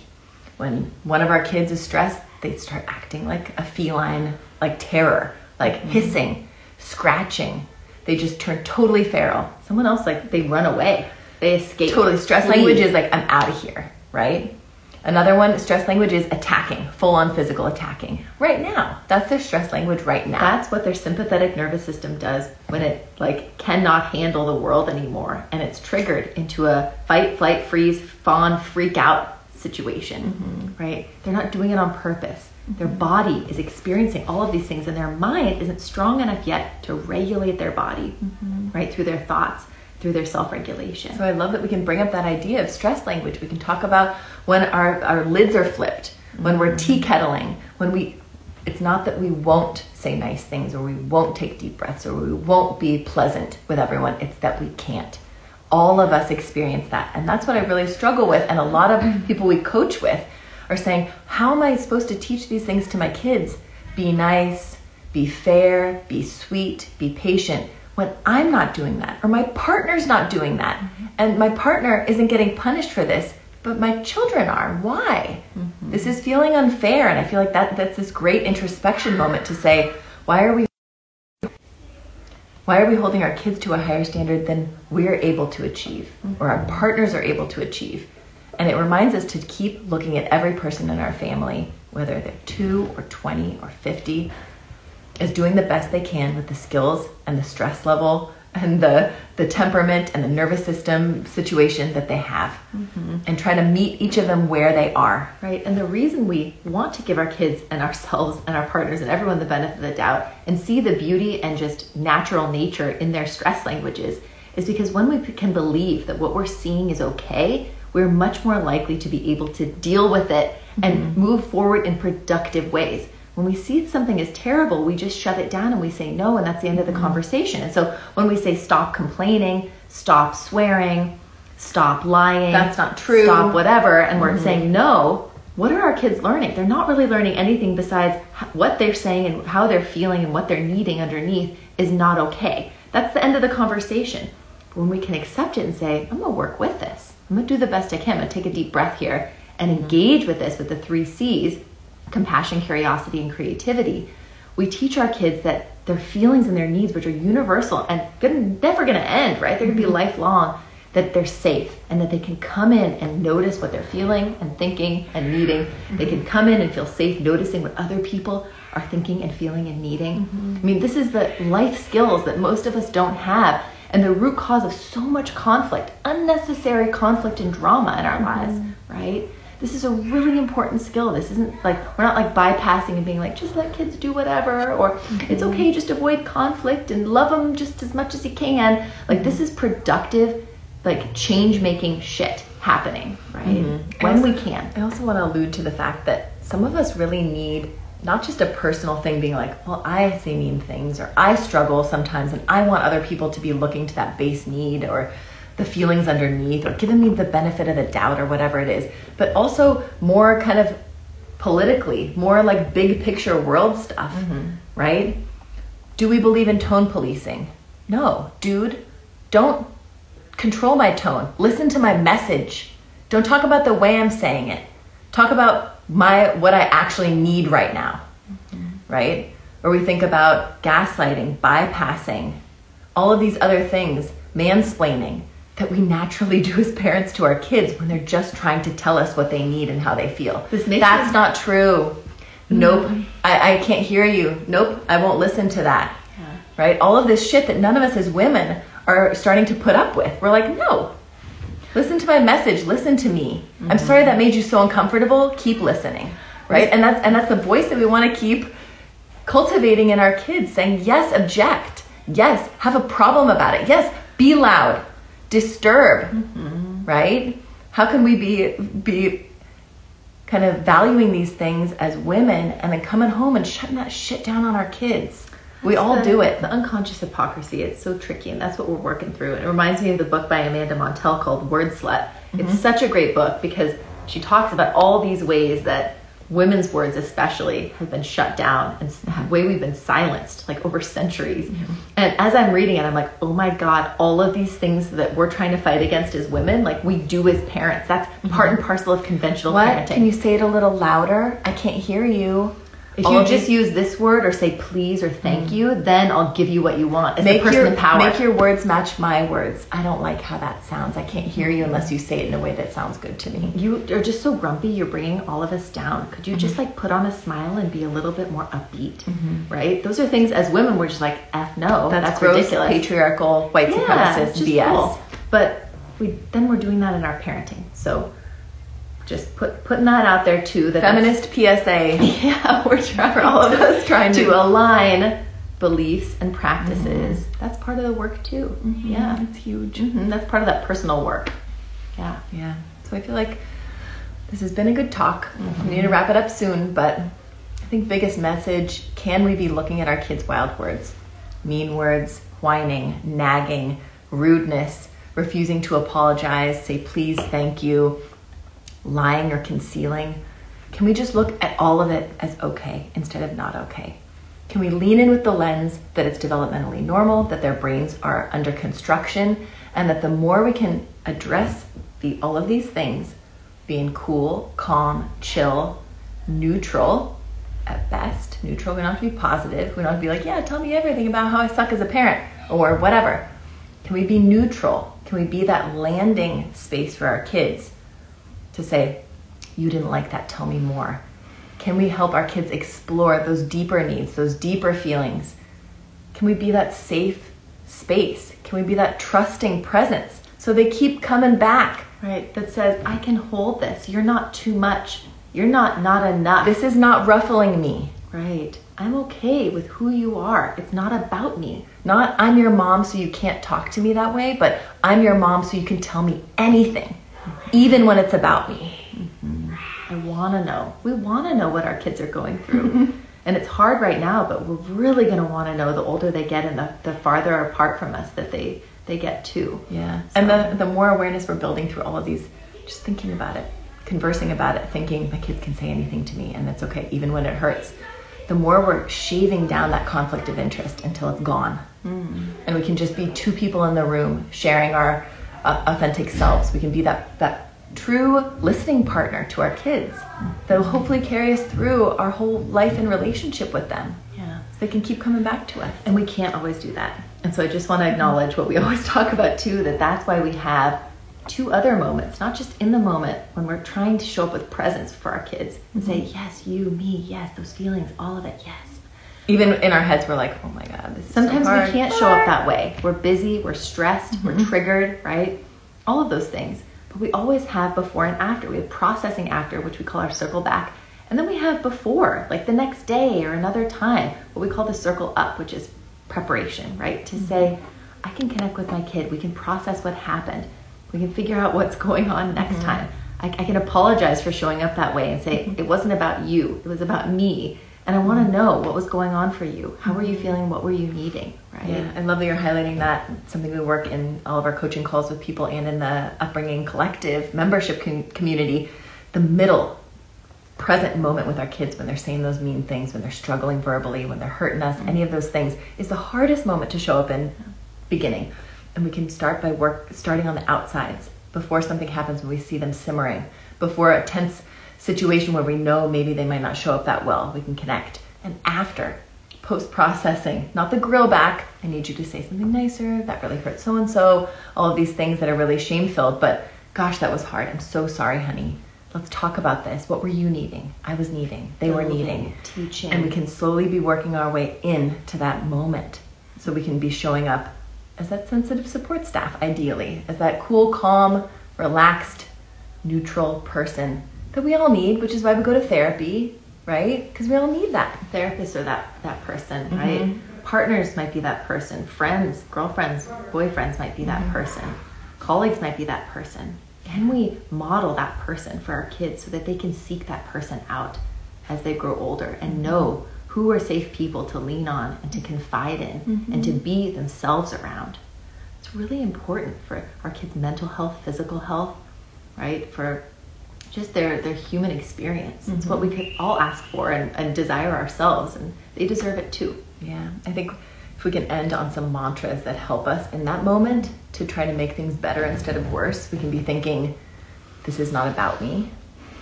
When one of our kids is stressed they start acting like a feline like terror like mm-hmm. hissing scratching. They just turn totally feral. Someone else like they run away. They escape. totally. Stress language is like i'm out of here right Another one, stress language is attacking, full on physical attacking. Right now. That's their stress language right now. That's what their sympathetic nervous system does when it like cannot handle the world anymore and it's triggered into a fight, flight, freeze, fawn, freak out situation, mm-hmm. right? They're not doing it on purpose. Mm-hmm. Their body is experiencing all of these things and their mind isn't strong enough yet to regulate their body, mm-hmm. right? Through their thoughts through their self regulation. So I love that we can bring up that idea of stress language. We can talk about when our, our lids are flipped, when we're mm-hmm. tea kettling, when we it's not that we won't say nice things or we won't take deep breaths or we won't be pleasant with everyone. It's that we can't. All of us experience that. And that's what I really struggle with. And a lot of mm. people we coach with are saying, How am I supposed to teach these things to my kids? Be nice, be fair, be sweet, be patient when I'm not doing that or my partner's not doing that mm-hmm. and my partner isn't getting punished for this but my children are why mm-hmm. this is feeling unfair and i feel like that that's this great introspection moment to say why are we why are we holding our kids to a higher standard than we're able to achieve mm-hmm. or our partners are able to achieve and it reminds us to keep looking at every person in our family whether they're 2 or 20 or 50 is doing the best they can with the skills and the stress level and the the temperament and the nervous system situation that they have mm-hmm. and try to meet each of them where they are right and the reason we want to give our kids and ourselves and our partners and everyone the benefit of the doubt and see the beauty and just natural nature in their stress languages is because when we can believe that what we're seeing is okay we're much more likely to be able to deal with it mm-hmm. and move forward in productive ways when we see something is terrible, we just shut it down and we say no, and that's the end of the mm-hmm. conversation. And so when we say stop complaining, stop swearing, stop lying, that's not true, stop whatever, and we're mm-hmm. saying no, what are our kids learning? They're not really learning anything besides what they're saying and how they're feeling and what they're needing underneath is not okay. That's the end of the conversation. When we can accept it and say, I'm gonna work with this, I'm gonna do the best I can, I'm gonna take a deep breath here and mm-hmm. engage with this with the three C's compassion, curiosity, and creativity, we teach our kids that their feelings and their needs, which are universal and never going to end, right? They're going to be mm-hmm. lifelong, that they're safe and that they can come in and notice what they're feeling and thinking and needing. Mm-hmm. They can come in and feel safe noticing what other people are thinking and feeling and needing. Mm-hmm. I mean, this is the life skills that most of us don't have and the root cause of so much conflict, unnecessary conflict and drama in our lives, mm-hmm. right? This is a really important skill. This isn't like we're not like bypassing and being like just let kids do whatever or mm-hmm. it's okay just avoid conflict and love them just as much as you can. Like this is productive like change making shit happening, right? Mm-hmm. When also, we can. I also want to allude to the fact that some of us really need not just a personal thing being like, well, I say mean things or I struggle sometimes and I want other people to be looking to that base need or the feelings underneath or giving me the benefit of the doubt or whatever it is, but also more kind of politically, more like big picture world stuff, mm-hmm. right? Do we believe in tone policing? No, dude, don't control my tone. Listen to my message. Don't talk about the way I'm saying it. Talk about my what I actually need right now. Mm-hmm. Right? Or we think about gaslighting, bypassing, all of these other things, mansplaining that we naturally do as parents to our kids when they're just trying to tell us what they need and how they feel. This makes That's not true. Mm-hmm. Nope, I, I can't hear you. Nope, I won't listen to that. Yeah. Right? All of this shit that none of us as women are starting to put up with. We're like, no, listen to my message. Listen to me. Mm-hmm. I'm sorry that made you so uncomfortable. Keep listening. Right? And that's and that's the voice that we want to keep cultivating in our kids, saying yes, object. Yes, have a problem about it. Yes, be loud disturb, mm-hmm. right? How can we be be kind of valuing these things as women and then coming home and shutting that shit down on our kids? We all the, do it. The unconscious hypocrisy, it's so tricky, and that's what we're working through. And It reminds me of the book by Amanda Montell called Word Slut. Mm-hmm. It's such a great book because she talks about all these ways that women's words especially have been shut down and the way we've been silenced like over centuries mm-hmm. and as i'm reading it i'm like oh my god all of these things that we're trying to fight against as women like we do as parents that's mm-hmm. part and parcel of conventional what? parenting can you say it a little louder i can't hear you If you just use this word or say please or thank you, then I'll give you what you want. It's make person your in power. make your words match my words. I don't like how that sounds. I can't hear you unless you say it in a way that sounds good to me. you are just so grumpy. You're bringing all of us down. Could you just Mm-hmm. like put on a smile and be a little bit more upbeat? Right? Those are things as women we're just like f no. That's, That's, gross, ridiculous. patriarchal, white yeah, supremacist BS. cool. But we then we're doing that in our parenting. So just put putting that out there too. That Feminist PSA. yeah, we're trying For all of us trying to- to align beliefs and practices. Mm-hmm. That's part of the work too. Mm-hmm. Yeah, it's huge. hmm that's part of that personal work. Yeah. Yeah. So I feel like this has been a good talk. Mm-hmm. We need to wrap it up soon, but I think biggest message, can we be looking at our kids' wild words? Mean words, whining, nagging, rudeness, refusing to apologize, say please, thank you, lying or concealing. Can we just look at all of it as okay instead of not okay? Can we lean in with the lens that it's developmentally normal, that their brains are under construction, and that the more we can address the, all of these things, being cool, calm, chill, neutral at best, neutral, we don't have to be positive, we don't have to be like, yeah, tell me everything about how I suck as a parent or whatever. Can we be neutral? Can we be that landing space for our kids to say, you didn't like that, tell me more? Can we help our kids explore those deeper needs, those deeper feelings? Can we be that safe space? Can we be that trusting presence so they keep coming back? Right. That says, I can hold this. You're not too much. You're not not enough. This is not ruffling me. right. I'm okay with who you are. It's not about me. Not I'm your mom so you can't talk to me that way, but I'm your mom so you can tell me anything, even when it's about me. I want to know. We want to know what our kids are going through. Mm-hmm. and it's hard right now, but we're really going to want to know the older they get and the, the farther apart from us that they, they get too. Yeah. And the, the more awareness we're building through all of these, just thinking about it, conversing about it, thinking my kids can say anything to me and that's okay, even when it hurts. The more we're shaving down that conflict of interest until it's gone. Mm. And we can just be two people in the room sharing our uh, authentic selves. We can be that, that true listening partner to our kids that will hopefully carry us through our whole life and relationship with them. Yeah. So they can keep coming back to us. And we can't always do that. And so I just want to acknowledge what we always talk about too that that's why we have two other moments, not just in the moment when we're trying to show up with presence for our kids and say, yes, you, me, yes, those feelings, all of it, yes. Even in our heads, we're like, oh my God, this is so Sometimes hard. we can't show up that way. We're busy, we're stressed, we're mm-hmm. triggered, right? All of those things. But we always have before and after. We have processing after, which we call our circle back. And then we have before, like the next day or another time, what we call the circle up, which is preparation, right? To say, mm-hmm. I can connect with my kid. We can process what happened. We can figure out what's going on next mm-hmm. time. I, I can apologize for showing up that way and say, it wasn't about you, it was about me. And I want to mm-hmm. know what was going on for you. How were you mm-hmm. feeling? What were you needing? Right? Yeah, I love that you're highlighting that. It's something we work in all of our coaching calls with people and in the upbringing collective membership com- community. The middle present moment with our kids when they're saying those mean things, when they're struggling verbally, when they're hurting us, any of those things is the hardest moment to show up in beginning. And we can start by work starting on the outsides before something happens when we see them simmering, before a tense situation where we know maybe they might not show up that well. We can connect. And after post processing, not the grill back. I need you to say something nicer. That really hurt so and so. All of these things that are really shame filled. But gosh, that was hard. I'm so sorry, honey. Let's talk about this. What were you needing? I was needing. They were needing. teaching. And we can slowly be working our way in to that moment. So we can be showing up as that sensitive support staff, ideally, as that cool, calm, relaxed, neutral person that we all need, which is why we go to therapy, right? Because we all need that. therapist or that that person, mm-hmm. right? Partners might be that person. Friends, girlfriends, boyfriends might be that mm-hmm. person. Colleagues might be that person. Can we model that person for our kids so that they can seek that person out as they grow older and mm-hmm. know who are safe people to lean on and to confide in and to be themselves around? It's really important for our kids' mental health, physical health, right? For just their their human experience. It's what mm-hmm. we could all ask for and, and desire ourselves, and they deserve it too. Yeah, I think if we can end on some mantras that help us in that moment to try to make things better instead of worse, we can be thinking, this is not about me.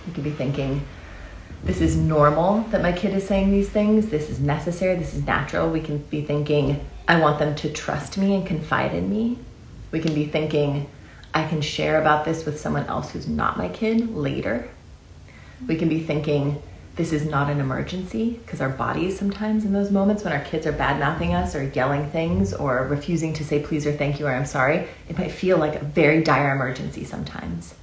We could be thinking, this is normal that my kid is saying these things. This is necessary. This is natural. We can be thinking, I want them to trust me and confide in me. We can be thinking, I can share about this with someone else who's not my kid later. We can be thinking, this is not an emergency because our bodies sometimes in those moments when our kids are bad mouthing us or yelling things or refusing to say please or thank you or I'm sorry, it might feel like a very dire emergency sometimes.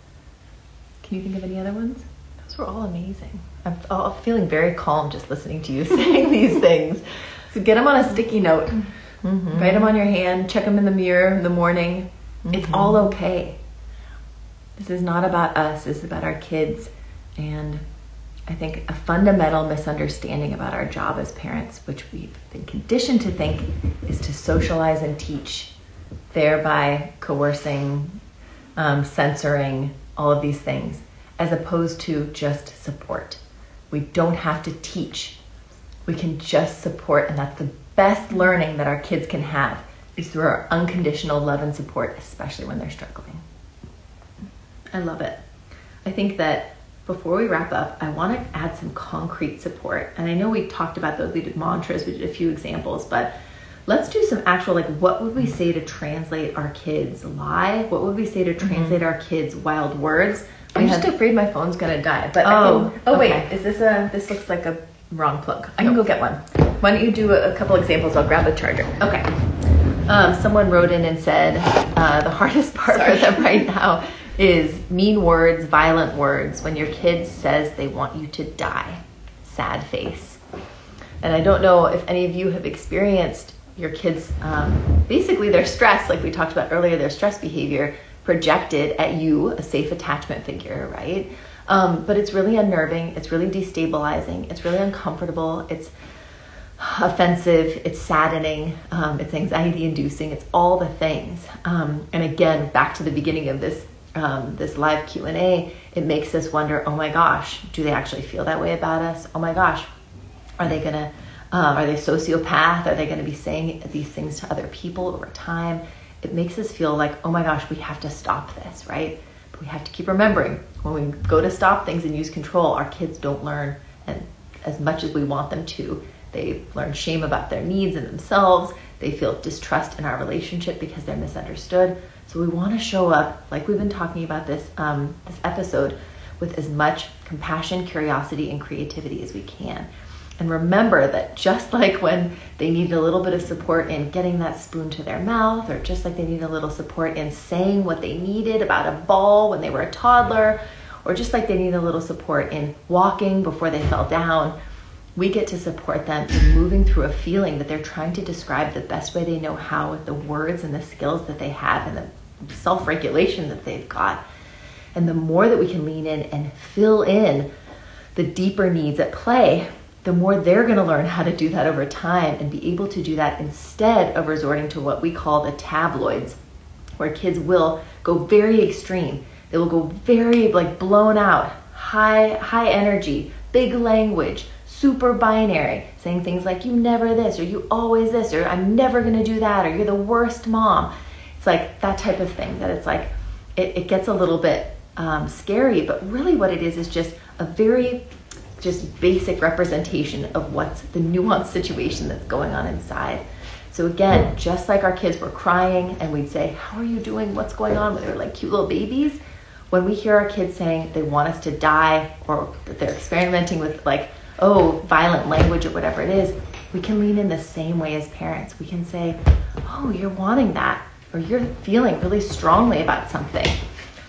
Can you think of any other ones? Those were all amazing. I'm, I'm feeling very calm just listening to you saying these things. So get them on a sticky note, mm-hmm. write them on your hand, check them in the mirror in the morning. Mm-hmm. It's all okay. This is not about us, this is about our kids. And I think a fundamental misunderstanding about our job as parents, which we've been conditioned to think, is to socialize and teach, thereby coercing, um, censoring, all of these things, as opposed to just support. We don't have to teach. We can just support, and that's the best learning that our kids can have is through our unconditional love and support, especially when they're struggling. I love it. I think that before we wrap up, I want to add some concrete support. And I know we talked about those, we did mantras, we did a few examples, but let's do some actual like what would we say to translate our kids lie? What would we say to mm-hmm. translate mm-hmm. our kids wild words? I'm just afraid my phone's gonna die. But oh, can, oh okay. wait, is this a? This looks like a wrong plug. I can go get one. Why don't you do a, a couple examples? I'll grab a charger. Okay. Um, someone wrote in and said uh, the hardest part Sorry. for them right now is mean words, violent words. When your kid says they want you to die, sad face. And I don't know if any of you have experienced your kids um, basically their stress, like we talked about earlier, their stress behavior projected at you, a safe attachment figure, right? Um, but it's really unnerving, it's really destabilizing, it's really uncomfortable, it's offensive, it's saddening, um, it's anxiety inducing, it's all the things. Um, and again, back to the beginning of this um, this live q&a it makes us wonder oh my gosh do they actually feel that way about us oh my gosh are they gonna um, are they sociopath are they gonna be saying these things to other people over time it makes us feel like, oh my gosh, we have to stop this, right? But we have to keep remembering when we go to stop things and use control, our kids don't learn and as much as we want them to. They learn shame about their needs and themselves. They feel distrust in our relationship because they're misunderstood. So we want to show up, like we've been talking about this um, this episode, with as much compassion, curiosity, and creativity as we can. And remember that just like when they needed a little bit of support in getting that spoon to their mouth, or just like they needed a little support in saying what they needed about a ball when they were a toddler, or just like they needed a little support in walking before they fell down, we get to support them in moving through a feeling that they're trying to describe the best way they know how with the words and the skills that they have and the self regulation that they've got. And the more that we can lean in and fill in the deeper needs at play, the more they're going to learn how to do that over time and be able to do that instead of resorting to what we call the tabloids, where kids will go very extreme. They will go very like blown out, high high energy, big language, super binary, saying things like you never this or you always this or I'm never to do that or you're the worst mom. It's like that type of thing that it's like it, it gets a little bit um, scary, but really what it is is just a very just basic representation of what's the nuanced situation that's going on inside. So again, just like our kids were crying and we'd say, How are you doing? What's going on? They're like cute little babies. When we hear our kids saying they want us to die or that they're experimenting with like, oh, violent language or whatever it is, we can lean in the same way as parents. We can say, Oh, you're wanting that, or you're feeling really strongly about something,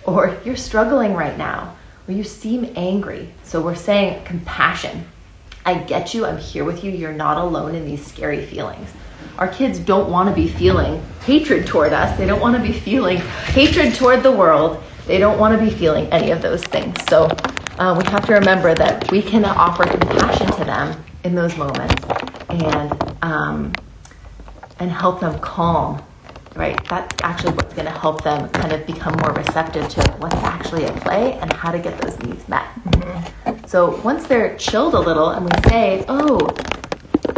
or you're struggling right now or you seem angry. So we're saying compassion. I get you. I'm here with you. You're not alone in these scary feelings. Our kids don't want to be feeling hatred toward us. They don't want to be feeling hatred toward the world. They don't want to be feeling any of those things. So uh, we have to remember that we can offer compassion to them in those moments and um, and help them calm right? That's actually what's going to help them kind of become more receptive to what's actually at play and how to get those needs met. Mm-hmm. So once they're chilled a little and we say, oh,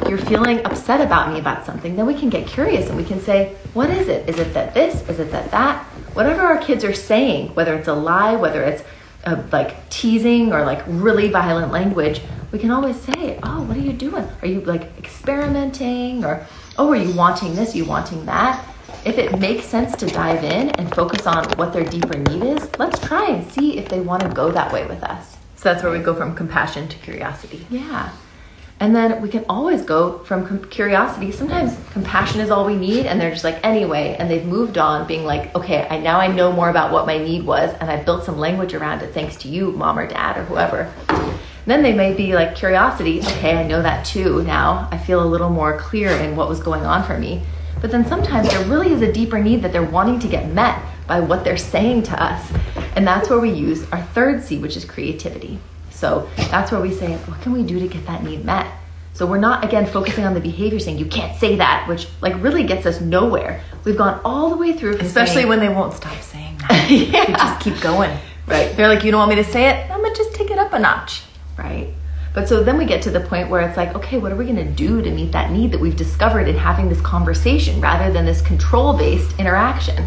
you're feeling upset about me about something, then we can get curious and we can say, what is it? Is it that this? Is it that that? Whatever our kids are saying, whether it's a lie, whether it's of like teasing or like really violent language, we can always say, "Oh, what are you doing? Are you like experimenting or oh, are you wanting this? Are you wanting that?" If it makes sense to dive in and focus on what their deeper need is, let's try and see if they want to go that way with us. So that's where we go from compassion to curiosity. Yeah. And then we can always go from curiosity. Sometimes compassion is all we need, and they're just like, anyway, and they've moved on, being like, okay, I now I know more about what my need was, and I built some language around it thanks to you, mom or dad or whoever. then they may be like curiosity, okay, I know that too now. I feel a little more clear in what was going on for me. But then sometimes there really is a deeper need that they're wanting to get met by what they're saying to us. And that's where we use our third C, which is creativity. So that's where we say, what can we do to get that need met? So we're not again focusing on the behavior saying you can't say that, which like really gets us nowhere. We've gone all the way through, especially saying, when they won't stop saying that. yeah. They just keep going. Right. They're like, you don't want me to say it? I'm gonna just take it up a notch. Right. But so then we get to the point where it's like, okay, what are we going to do to meet that need that we've discovered in having this conversation rather than this control based interaction?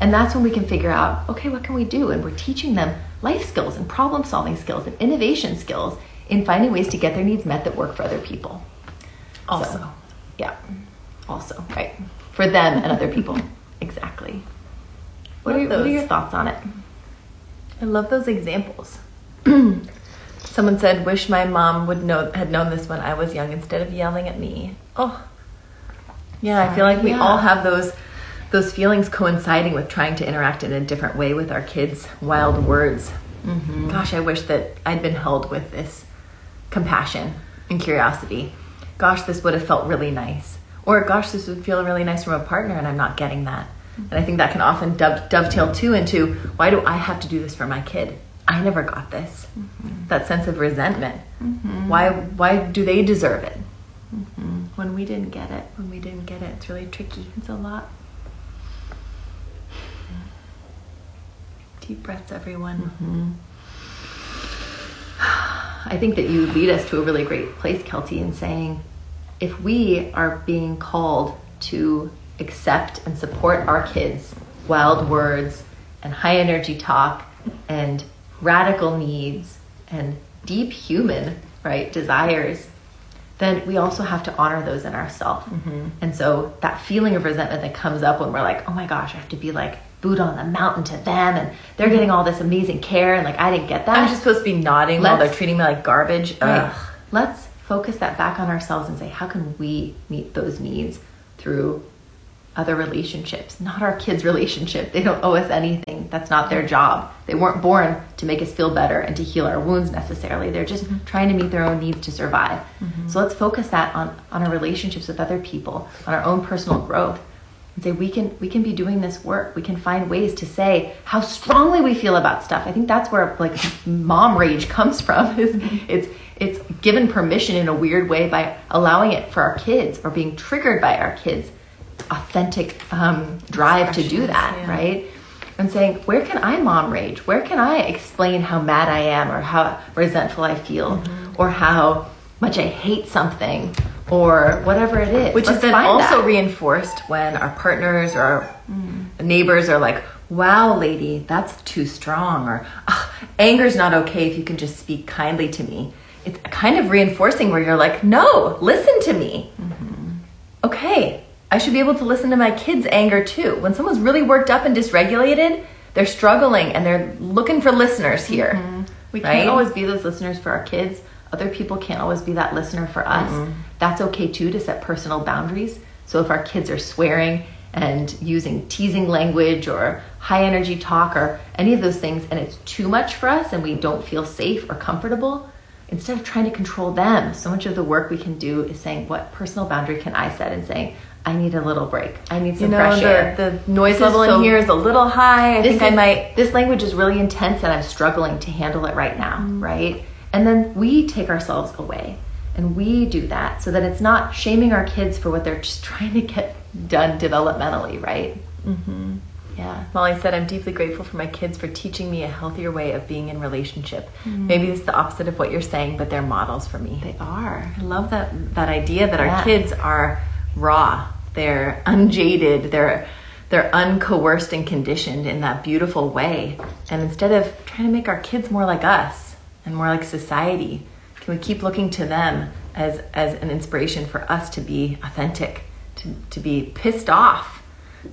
And that's when we can figure out, okay, what can we do? And we're teaching them life skills and problem solving skills and innovation skills in finding ways to get their needs met that work for other people. Also. So, yeah. Also, right. For them and other people. exactly. What are, what are your thoughts on it? I love those examples. Someone said, "Wish my mom would know had known this when I was young instead of yelling at me." Oh, yeah. I feel like we yeah. all have those those feelings coinciding with trying to interact in a different way with our kids' wild words. Mm-hmm. Gosh, I wish that I'd been held with this compassion and curiosity. Gosh, this would have felt really nice. Or, gosh, this would feel really nice from a partner, and I'm not getting that. And I think that can often dovetail too into why do I have to do this for my kid? I never got this. Mm-hmm. That sense of resentment. Mm-hmm. Why? Why do they deserve it? Mm-hmm. When we didn't get it, when we didn't get it, it's really tricky. It's a lot. Deep breaths, everyone. Mm-hmm. I think that you lead us to a really great place, Kelty, in saying if we are being called to accept and support our kids' wild words and high energy talk and radical needs and deep human right desires then we also have to honor those in ourselves mm-hmm. and so that feeling of resentment that comes up when we're like oh my gosh i have to be like Buddha on the mountain to them and they're getting all this amazing care and like I didn't get that. I'm just supposed to be nodding Let's, while they're treating me like garbage. Right. Let's focus that back on ourselves and say, how can we meet those needs through other relationships, not our kids' relationship. They don't owe us anything. That's not their job. They weren't born to make us feel better and to heal our wounds necessarily. They're just mm-hmm. trying to meet their own needs to survive. Mm-hmm. So let's focus that on, on our relationships with other people, on our own personal growth and say we can we can be doing this work we can find ways to say how strongly we feel about stuff i think that's where like mom rage comes from is it's it's given permission in a weird way by allowing it for our kids or being triggered by our kids authentic um, drive to do that yeah. right and saying where can i mom rage where can i explain how mad i am or how resentful i feel mm-hmm. or how much i hate something or whatever it is. Which Let's is then also that. reinforced when our partners or our mm. neighbors are like, wow, lady, that's too strong, or oh, anger's not okay if you can just speak kindly to me. It's kind of reinforcing where you're like, no, listen to me. Mm-hmm. Okay, I should be able to listen to my kids' anger too. When someone's really worked up and dysregulated, they're struggling and they're looking for listeners here. Mm-hmm. We can't always be those listeners for our kids. Other people can't always be that listener for us. Mm-hmm. That's okay too to set personal boundaries. So if our kids are swearing and using teasing language or high energy talk or any of those things and it's too much for us and we don't feel safe or comfortable, instead of trying to control them, so much of the work we can do is saying, what personal boundary can I set and saying, I need a little break. I need some you know, fresh the, air. The noise level so, in here is a little high. I think is, I might. This language is really intense and I'm struggling to handle it right now, mm-hmm. right? And then we take ourselves away and we do that so that it's not shaming our kids for what they're just trying to get done developmentally, right? Mm-hmm. Yeah. Molly said, I'm deeply grateful for my kids for teaching me a healthier way of being in relationship. Mm-hmm. Maybe it's the opposite of what you're saying, but they're models for me. They are. I love that that idea that yeah. our kids are raw. They're unjaded. They're they're uncoerced and conditioned in that beautiful way. And instead of trying to make our kids more like us and more like society, can we keep looking to them as, as an inspiration for us to be authentic, to, to be pissed off,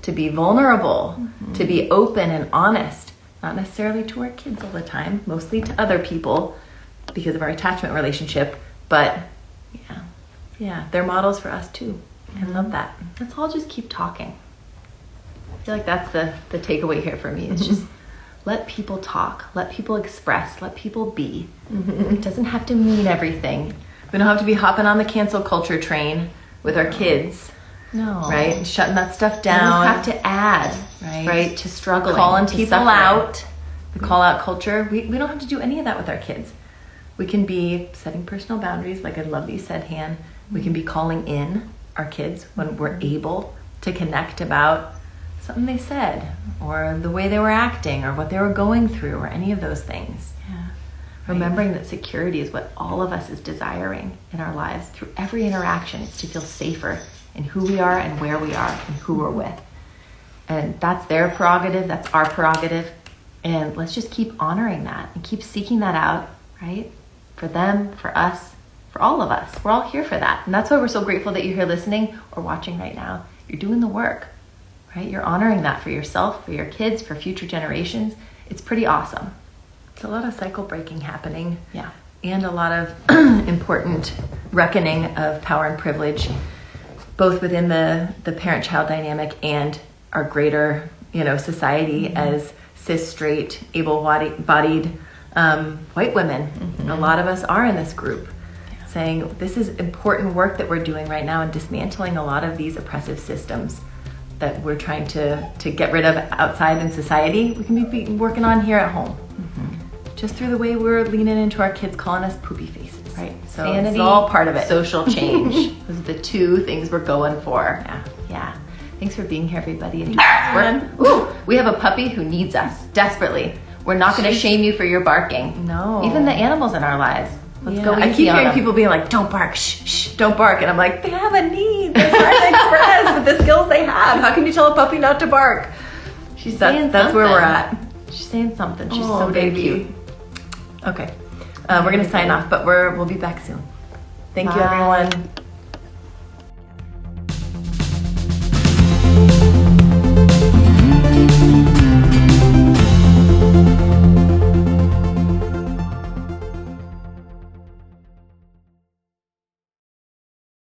to be vulnerable, mm-hmm. to be open and honest, not necessarily to our kids all the time, mostly to other people because of our attachment relationship, but yeah, yeah, they're models for us too. I love that. Let's all just keep talking. I feel like that's the, the takeaway here for me. It's mm-hmm. just let people talk, let people express, let people be. Mm-hmm. It doesn't have to mean everything. We don't have to be hopping on the cancel culture train with our kids. No. Right? shutting that stuff down. We don't have to add, right? right to struggling. Calling people suffering. out. The mm-hmm. call out culture. We, we don't have to do any of that with our kids. We can be setting personal boundaries, like I love that you said, Han. We can mm-hmm. be calling in our kids when we're mm-hmm. able to connect about something they said or the way they were acting or what they were going through or any of those things. Yeah. Remembering that security is what all of us is desiring in our lives through every interaction. It's to feel safer in who we are and where we are and who we're with. And that's their prerogative, that's our prerogative. And let's just keep honoring that and keep seeking that out, right? For them, for us, for all of us. We're all here for that. And that's why we're so grateful that you're here listening or watching right now. You're doing the work, right? You're honoring that for yourself, for your kids, for future generations. It's pretty awesome. It's a lot of cycle breaking happening. Yeah. And a lot of important reckoning of power and privilege, both within the, the parent child dynamic and our greater, you know, society mm-hmm. as cis, straight, able bodied um, white women. Mm-hmm. A lot of us are in this group saying this is important work that we're doing right now and dismantling a lot of these oppressive systems that we're trying to, to get rid of outside in society, we can be working on here at home. Mm-hmm. Just through the way we're leaning into our kids calling us poopy faces. Right. So Sanity, it's all part of it. Social change. Those are the two things we're going for. Yeah. Yeah. Thanks for being here, everybody. Ooh, we have a puppy who needs us desperately. We're not going to shame you for your barking. No. Even the animals in our lives. Let's yeah. go. I keep hearing people being like, "Don't bark, shh, shh, don't bark," and I'm like, they have a need. They're trying to express with the skills they have. How can you tell a puppy not to bark? She's that's, saying that's where we're at. She's saying something. She's oh, so baby. cute. Okay, uh, we're gonna sign off, but we're we'll be back soon. Thank Bye. you, everyone.